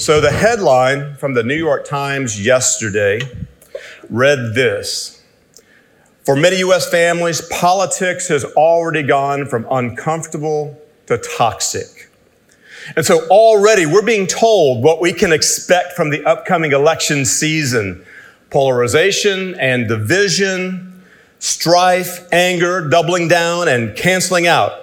So, the headline from the New York Times yesterday read this For many U.S. families, politics has already gone from uncomfortable to toxic. And so, already we're being told what we can expect from the upcoming election season polarization and division, strife, anger, doubling down, and canceling out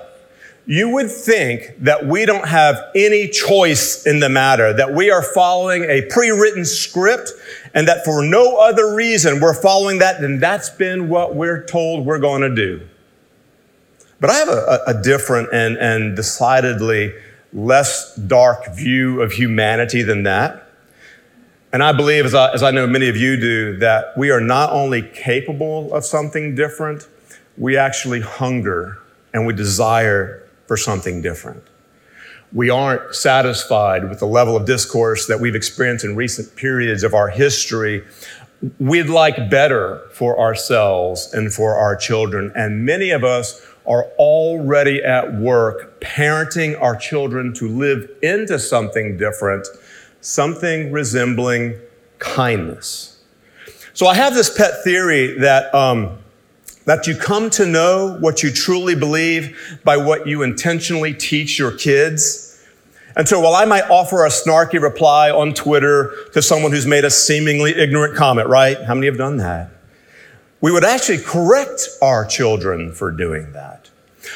you would think that we don't have any choice in the matter, that we are following a pre written script, and that for no other reason we're following that than that's been what we're told we're going to do. But I have a, a different and, and decidedly less dark view of humanity than that. And I believe, as I, as I know many of you do, that we are not only capable of something different, we actually hunger and we desire for something different. We aren't satisfied with the level of discourse that we've experienced in recent periods of our history. We'd like better for ourselves and for our children. And many of us are already at work parenting our children to live into something different, something resembling kindness. So I have this pet theory that um, that you come to know what you truly believe by what you intentionally teach your kids. And so while I might offer a snarky reply on Twitter to someone who's made a seemingly ignorant comment, right? How many have done that? We would actually correct our children for doing that.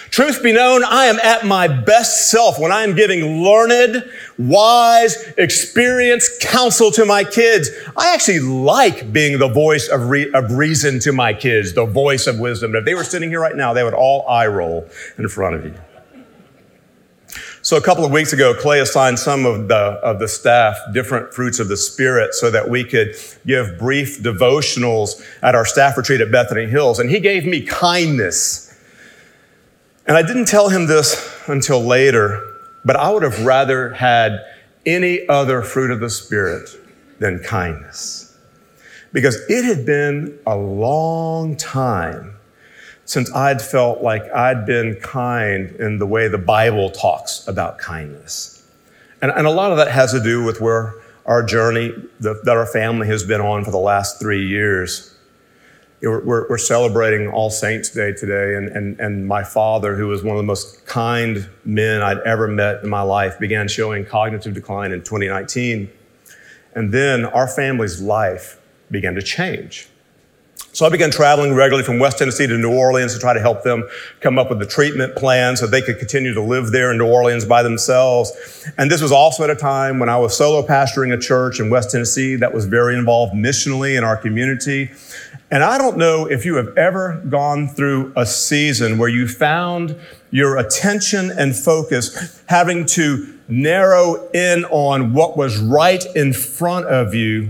Truth be known, I am at my best self when I am giving learned, wise, experienced counsel to my kids. I actually like being the voice of, re- of reason to my kids, the voice of wisdom. If they were sitting here right now, they would all eye roll in front of you. So a couple of weeks ago, Clay assigned some of the, of the staff different fruits of the Spirit so that we could give brief devotionals at our staff retreat at Bethany Hills. And he gave me kindness and I didn't tell him this until later, but I would have rather had any other fruit of the Spirit than kindness. Because it had been a long time since I'd felt like I'd been kind in the way the Bible talks about kindness. And, and a lot of that has to do with where our journey that, that our family has been on for the last three years we're, we're, celebrating All Saints Day today, and, and, and my father, who was one of the most kind men I'd ever met in my life, began showing cognitive decline in 2019. And then our family's life began to change. So I began traveling regularly from West Tennessee to New Orleans to try to help them come up with a treatment plan so they could continue to live there in New Orleans by themselves. And this was also at a time when I was solo pastoring a church in West Tennessee that was very involved missionally in our community. And I don't know if you have ever gone through a season where you found your attention and focus having to narrow in on what was right in front of you.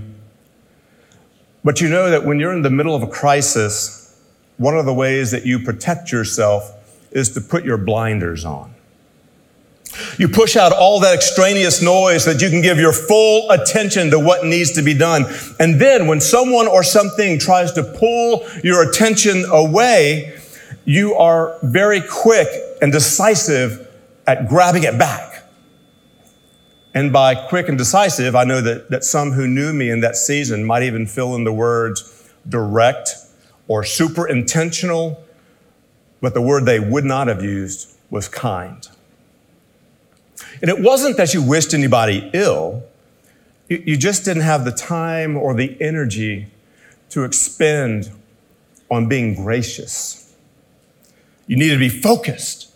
But you know that when you're in the middle of a crisis, one of the ways that you protect yourself is to put your blinders on. You push out all that extraneous noise so that you can give your full attention to what needs to be done. And then when someone or something tries to pull your attention away, you are very quick and decisive at grabbing it back. And by quick and decisive, I know that, that some who knew me in that season might even fill in the words direct or super intentional, but the word they would not have used was kind. And it wasn't that you wished anybody ill, you just didn't have the time or the energy to expend on being gracious. You needed to be focused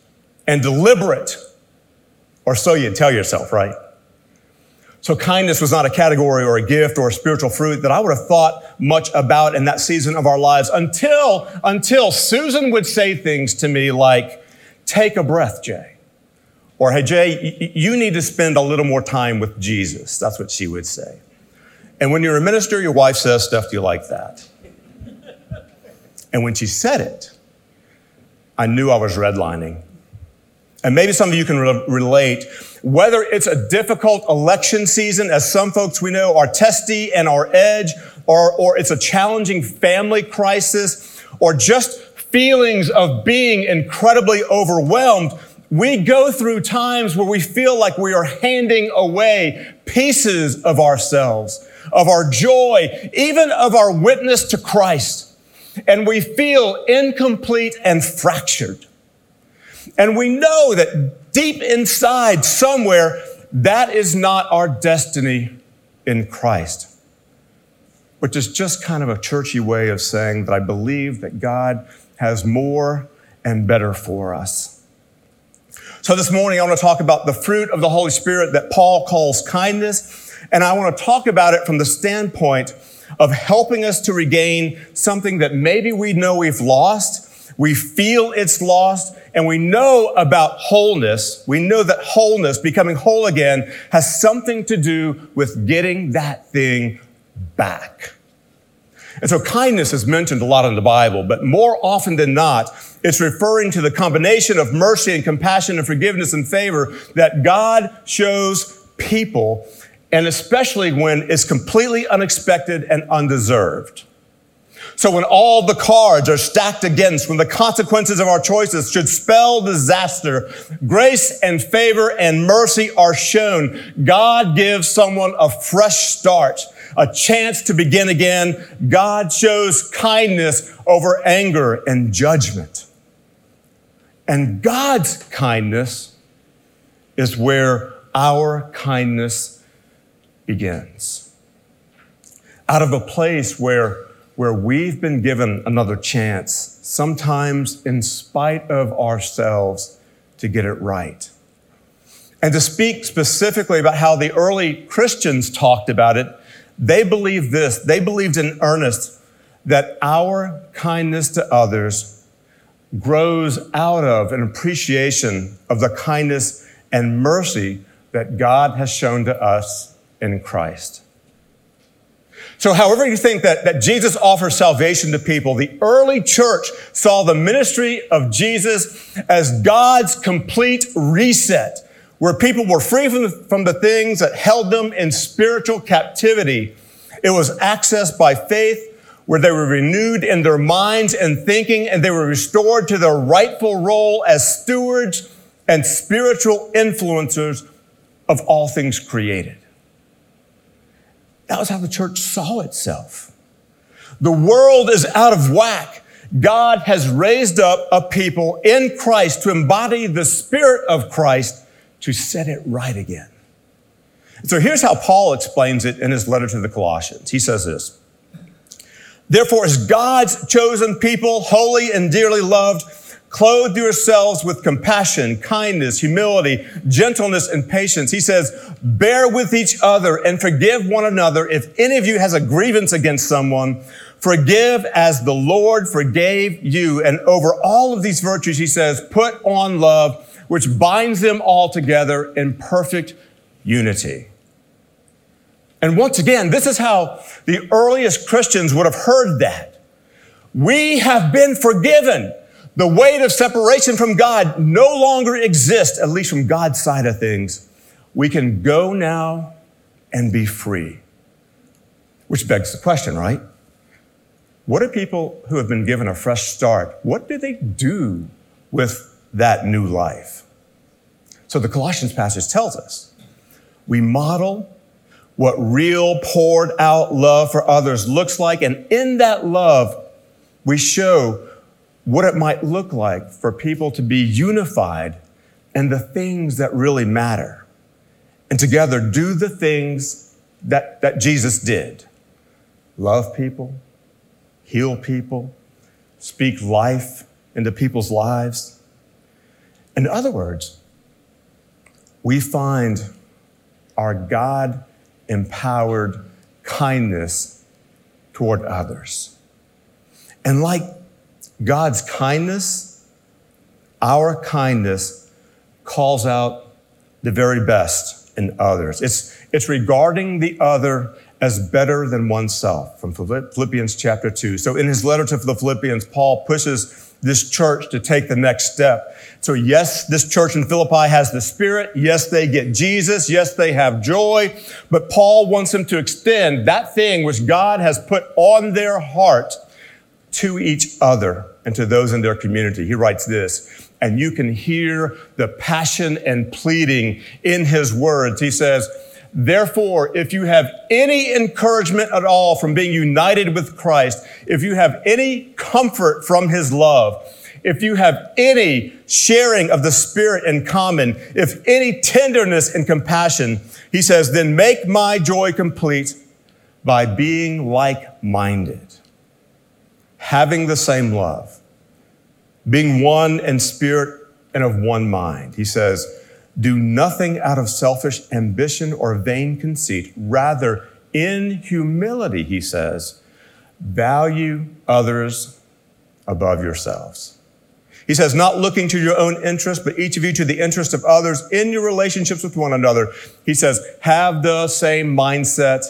and deliberate, or so you'd tell yourself, right? So kindness was not a category or a gift or a spiritual fruit that I would have thought much about in that season of our lives until, until Susan would say things to me like, take a breath, Jay. Or, hey, Jay, you need to spend a little more time with Jesus. That's what she would say. And when you're a minister, your wife says stuff to you like that. And when she said it, I knew I was redlining. And maybe some of you can re- relate, whether it's a difficult election season, as some folks we know are testy and are edge, or, or it's a challenging family crisis, or just feelings of being incredibly overwhelmed we go through times where we feel like we are handing away pieces of ourselves, of our joy, even of our witness to Christ. And we feel incomplete and fractured. And we know that deep inside, somewhere, that is not our destiny in Christ. Which is just kind of a churchy way of saying that I believe that God has more and better for us. So this morning, I want to talk about the fruit of the Holy Spirit that Paul calls kindness. And I want to talk about it from the standpoint of helping us to regain something that maybe we know we've lost. We feel it's lost and we know about wholeness. We know that wholeness, becoming whole again, has something to do with getting that thing back. And so kindness is mentioned a lot in the Bible, but more often than not, it's referring to the combination of mercy and compassion and forgiveness and favor that God shows people, and especially when it's completely unexpected and undeserved. So when all the cards are stacked against, when the consequences of our choices should spell disaster, grace and favor and mercy are shown. God gives someone a fresh start a chance to begin again. God shows kindness over anger and judgment. And God's kindness is where our kindness begins. Out of a place where, where we've been given another chance, sometimes in spite of ourselves, to get it right. And to speak specifically about how the early Christians talked about it, they believed this. They believed in earnest that our kindness to others grows out of an appreciation of the kindness and mercy that God has shown to us in Christ. So, however you think that, that Jesus offers salvation to people, the early church saw the ministry of Jesus as God's complete reset where people were free from the, from the things that held them in spiritual captivity. It was accessed by faith, where they were renewed in their minds and thinking, and they were restored to their rightful role as stewards and spiritual influencers of all things created. That was how the church saw itself. The world is out of whack. God has raised up a people in Christ to embody the spirit of Christ to set it right again. So here's how Paul explains it in his letter to the Colossians. He says this Therefore, as God's chosen people, holy and dearly loved, clothe yourselves with compassion, kindness, humility, gentleness, and patience. He says, bear with each other and forgive one another. If any of you has a grievance against someone, forgive as the Lord forgave you. And over all of these virtues, he says, put on love which binds them all together in perfect unity. And once again, this is how the earliest Christians would have heard that. We have been forgiven. The weight of separation from God no longer exists, at least from God's side of things. We can go now and be free. Which begs the question, right? What do people who have been given a fresh start, what do they do with that new life. So the Colossians passage tells us we model what real poured out love for others looks like. And in that love, we show what it might look like for people to be unified in the things that really matter. And together do the things that, that Jesus did love people, heal people, speak life into people's lives in other words, we find our God empowered kindness toward others. And like God's kindness, our kindness calls out the very best in others. It's, it's regarding the other as better than oneself from Philippians chapter 2. So in his letter to the Philippians, Paul pushes this church to take the next step. So yes, this church in Philippi has the Spirit. Yes, they get Jesus. Yes, they have joy. But Paul wants them to extend that thing which God has put on their heart to each other and to those in their community. He writes this, and you can hear the passion and pleading in his words. He says, Therefore, if you have any encouragement at all from being united with Christ, if you have any comfort from his love, if you have any sharing of the Spirit in common, if any tenderness and compassion, he says, then make my joy complete by being like minded, having the same love, being one in spirit and of one mind. He says, do nothing out of selfish ambition or vain conceit. Rather, in humility, he says, value others above yourselves. He says, not looking to your own interest, but each of you to the interest of others in your relationships with one another. He says, have the same mindset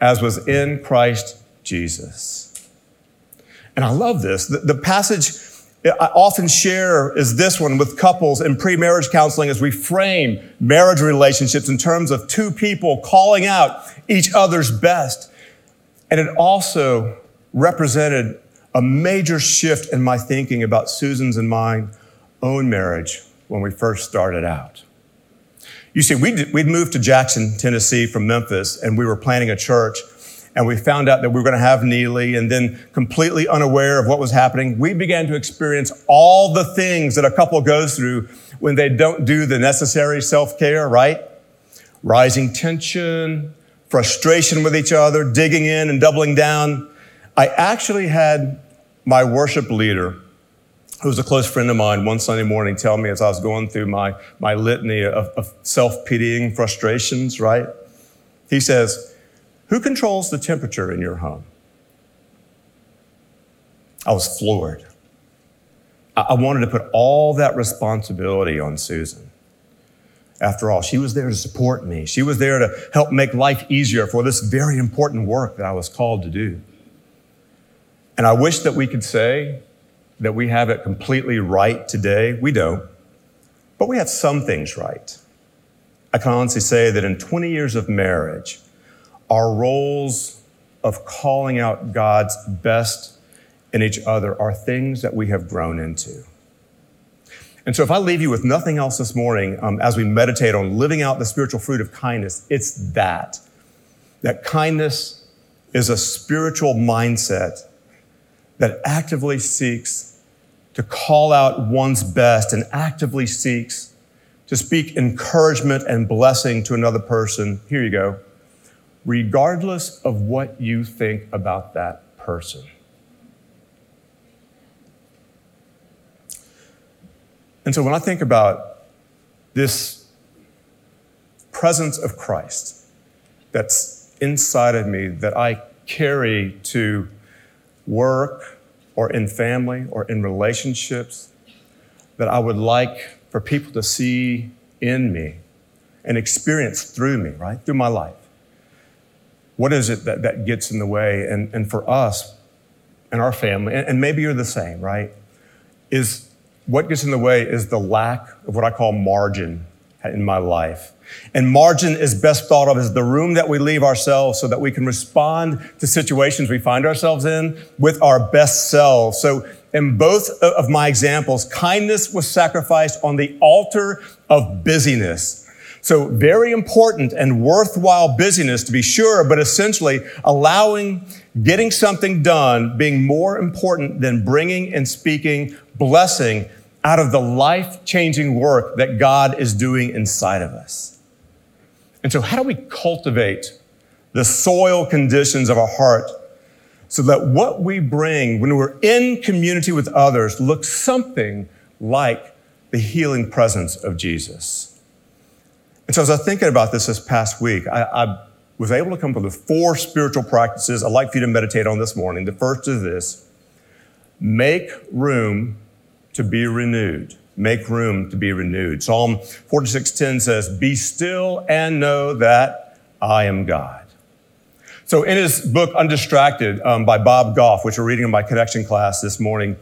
as was in Christ Jesus. And I love this. The, the passage I often share is this one with couples in pre-marriage counseling as we frame marriage relationships in terms of two people calling out each other's best. And it also represented a major shift in my thinking about Susan's and mine own marriage when we first started out. You see, we'd, we'd moved to Jackson, Tennessee from Memphis, and we were planning a church and we found out that we were going to have Neely, and then completely unaware of what was happening, we began to experience all the things that a couple goes through when they don't do the necessary self care, right? Rising tension, frustration with each other, digging in and doubling down. I actually had my worship leader, who was a close friend of mine, one Sunday morning tell me as I was going through my, my litany of, of self pitying frustrations, right? He says, who controls the temperature in your home? I was floored. I wanted to put all that responsibility on Susan. After all, she was there to support me. She was there to help make life easier for this very important work that I was called to do. And I wish that we could say that we have it completely right today. We don't. But we have some things right. I can honestly say that in 20 years of marriage, our roles of calling out God's best in each other are things that we have grown into. And so, if I leave you with nothing else this morning um, as we meditate on living out the spiritual fruit of kindness, it's that. That kindness is a spiritual mindset that actively seeks to call out one's best and actively seeks to speak encouragement and blessing to another person. Here you go regardless of what you think about that person. And so when I think about this presence of Christ that's inside of me that I carry to work or in family or in relationships, that I would like for people to see in me and experience through me, right? Through my life. What is it that, that gets in the way? And, and for us and our family, and, and maybe you're the same, right? Is what gets in the way is the lack of what I call margin in my life. And margin is best thought of as the room that we leave ourselves so that we can respond to situations we find ourselves in with our best selves. So in both of my examples, kindness was sacrificed on the altar of busyness. So very important and worthwhile busyness to be sure, but essentially allowing getting something done being more important than bringing and speaking blessing out of the life changing work that God is doing inside of us. And so how do we cultivate the soil conditions of our heart so that what we bring when we're in community with others looks something like the healing presence of Jesus? And so as I was thinking about this this past week, I, I was able to come up with four spiritual practices I'd like for you to meditate on this morning. The first is this make room to be renewed. Make room to be renewed. Psalm 46:10 says, Be still and know that I am God. So in his book Undistracted um, by Bob Goff, which we're reading in my connection class this morning,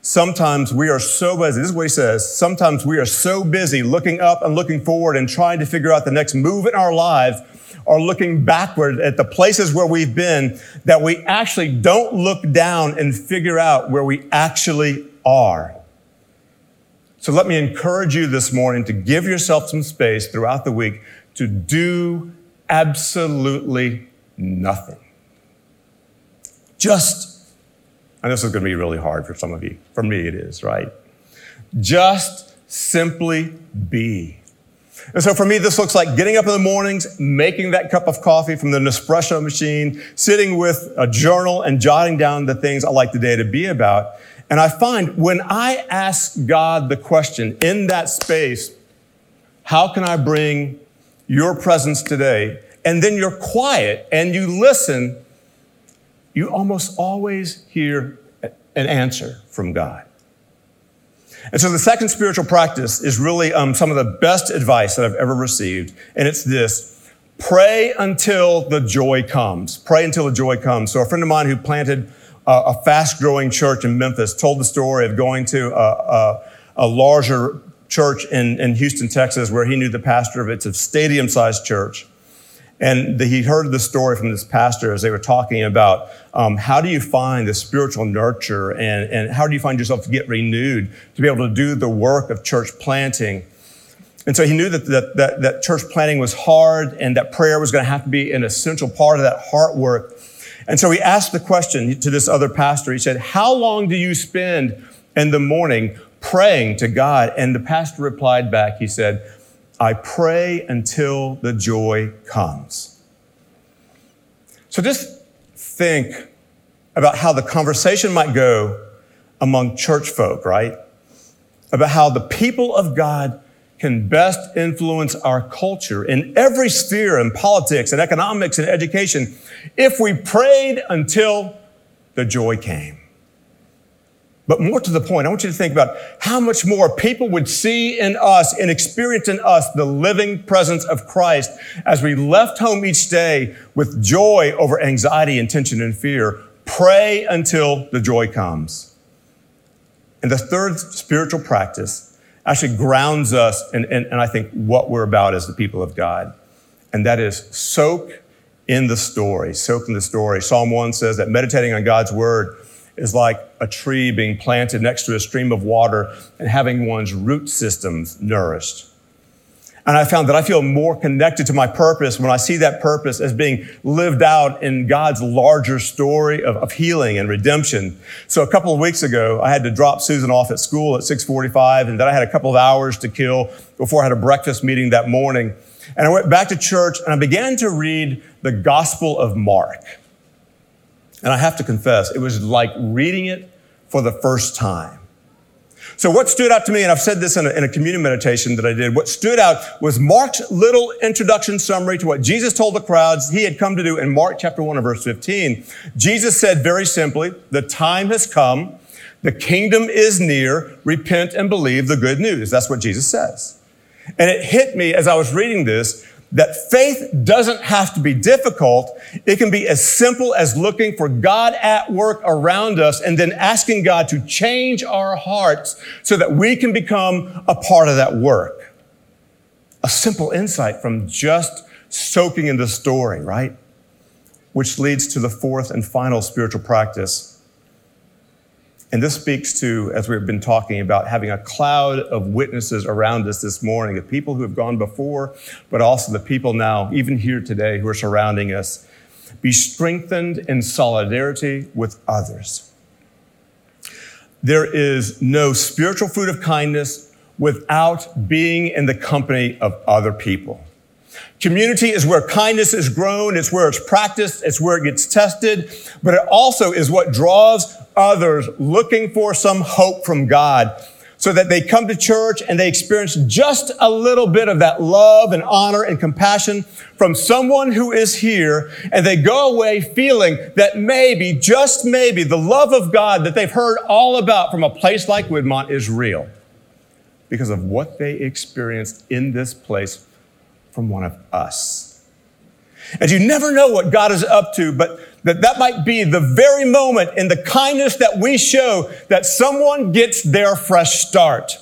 Sometimes we are so busy. This is what he says. Sometimes we are so busy looking up and looking forward and trying to figure out the next move in our lives or looking backward at the places where we've been that we actually don't look down and figure out where we actually are. So let me encourage you this morning to give yourself some space throughout the week to do absolutely nothing. Just, and this is going to be really hard for some of you. For me, it is, right? Just simply be. And so for me, this looks like getting up in the mornings, making that cup of coffee from the Nespresso machine, sitting with a journal and jotting down the things I like the day to be about. And I find when I ask God the question in that space, how can I bring your presence today? And then you're quiet and you listen, you almost always hear an answer from God. And so the second spiritual practice is really um, some of the best advice that I've ever received. And it's this pray until the joy comes. Pray until the joy comes. So a friend of mine who planted a fast growing church in Memphis told the story of going to a, a, a larger church in, in Houston, Texas, where he knew the pastor of it. It's a stadium sized church. And the, he heard the story from this pastor as they were talking about um, how do you find the spiritual nurture and, and how do you find yourself to get renewed to be able to do the work of church planting. And so he knew that, that, that, that church planting was hard and that prayer was going to have to be an essential part of that heart work. And so he asked the question to this other pastor. He said, How long do you spend in the morning praying to God? And the pastor replied back, he said, I pray until the joy comes. So just think about how the conversation might go among church folk, right? About how the people of God can best influence our culture in every sphere in politics and economics and education if we prayed until the joy came. But more to the point, I want you to think about how much more people would see in us and experience in us the living presence of Christ as we left home each day with joy over anxiety and tension and fear. Pray until the joy comes. And the third spiritual practice actually grounds us in I think what we're about as the people of God. And that is soak in the story. Soak in the story. Psalm 1 says that meditating on God's word is like a tree being planted next to a stream of water and having one's root systems nourished. And I found that I feel more connected to my purpose when I see that purpose as being lived out in God's larger story of, of, healing and redemption. So a couple of weeks ago, I had to drop Susan off at school at 645, and then I had a couple of hours to kill before I had a breakfast meeting that morning. And I went back to church and I began to read the Gospel of Mark. And I have to confess, it was like reading it for the first time. So what stood out to me, and I've said this in a, in a, meditation that I did, what stood out was Mark's little introduction summary to what Jesus told the crowds he had come to do in Mark chapter 1 and verse 15. Jesus said very simply, the time has come, the kingdom is near, repent and believe the good news. That's what Jesus says. And it hit me as I was reading this that faith doesn't have to be difficult. It can be as simple as looking for God at work around us and then asking God to change our hearts so that we can become a part of that work. A simple insight from just soaking in the story, right? Which leads to the fourth and final spiritual practice and this speaks to, as we've been talking about, having a cloud of witnesses around us this morning, the people who have gone before, but also the people now, even here today, who are surrounding us. Be strengthened in solidarity with others. There is no spiritual fruit of kindness without being in the company of other people. Community is where kindness is grown, it's where it's practiced, it's where it gets tested, but it also is what draws others looking for some hope from God so that they come to church and they experience just a little bit of that love and honor and compassion from someone who is here and they go away feeling that maybe, just maybe, the love of God that they've heard all about from a place like Woodmont is real because of what they experienced in this place from one of us. And you never know what God is up to, but that that might be the very moment in the kindness that we show that someone gets their fresh start.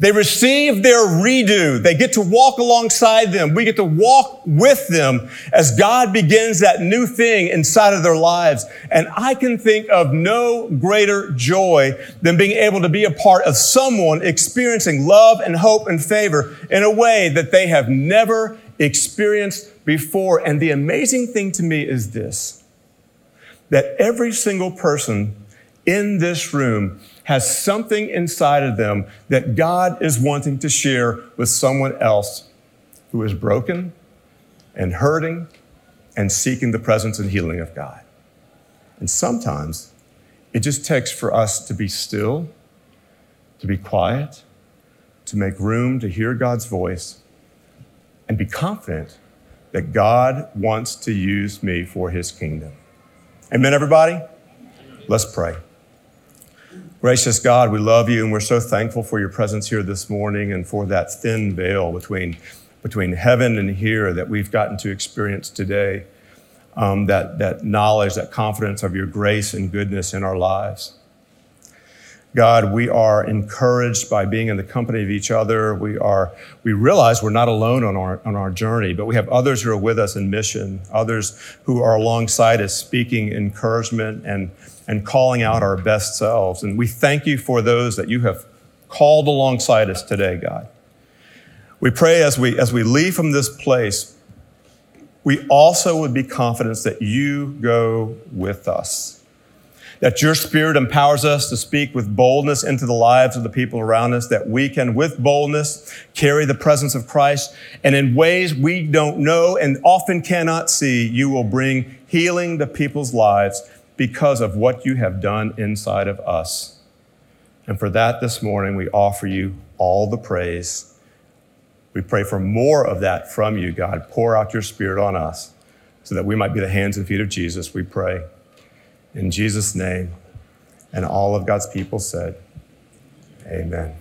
They receive their redo. They get to walk alongside them. We get to walk with them as God begins that new thing inside of their lives. And I can think of no greater joy than being able to be a part of someone experiencing love and hope and favor in a way that they have never experienced before. And the amazing thing to me is this that every single person in this room has something inside of them that God is wanting to share with someone else who is broken and hurting and seeking the presence and healing of God. And sometimes it just takes for us to be still, to be quiet, to make room to hear God's voice, and be confident that God wants to use me for his kingdom. Amen, everybody? Let's pray. Gracious God, we love you and we're so thankful for your presence here this morning and for that thin veil between, between heaven and here that we've gotten to experience today. Um, that, that knowledge, that confidence of your grace and goodness in our lives. God, we are encouraged by being in the company of each other. We are, we realize we're not alone on our, on our journey, but we have others who are with us in mission, others who are alongside us speaking encouragement and, and calling out our best selves. And we thank you for those that you have called alongside us today, God. We pray as we, as we leave from this place, we also would be confident that you go with us that your spirit empowers us to speak with boldness into the lives of the people around us, that we can, with boldness, carry the presence of Christ. And in ways we don't know and often cannot see, you will bring healing to people's lives because of what you have done inside of us. And for that, this morning, we offer you all the praise. We pray for more of that from you, God. Pour out your spirit on us so that we might be the hands and feet of Jesus, we pray. In Jesus' name. And all of God's people said, Amen.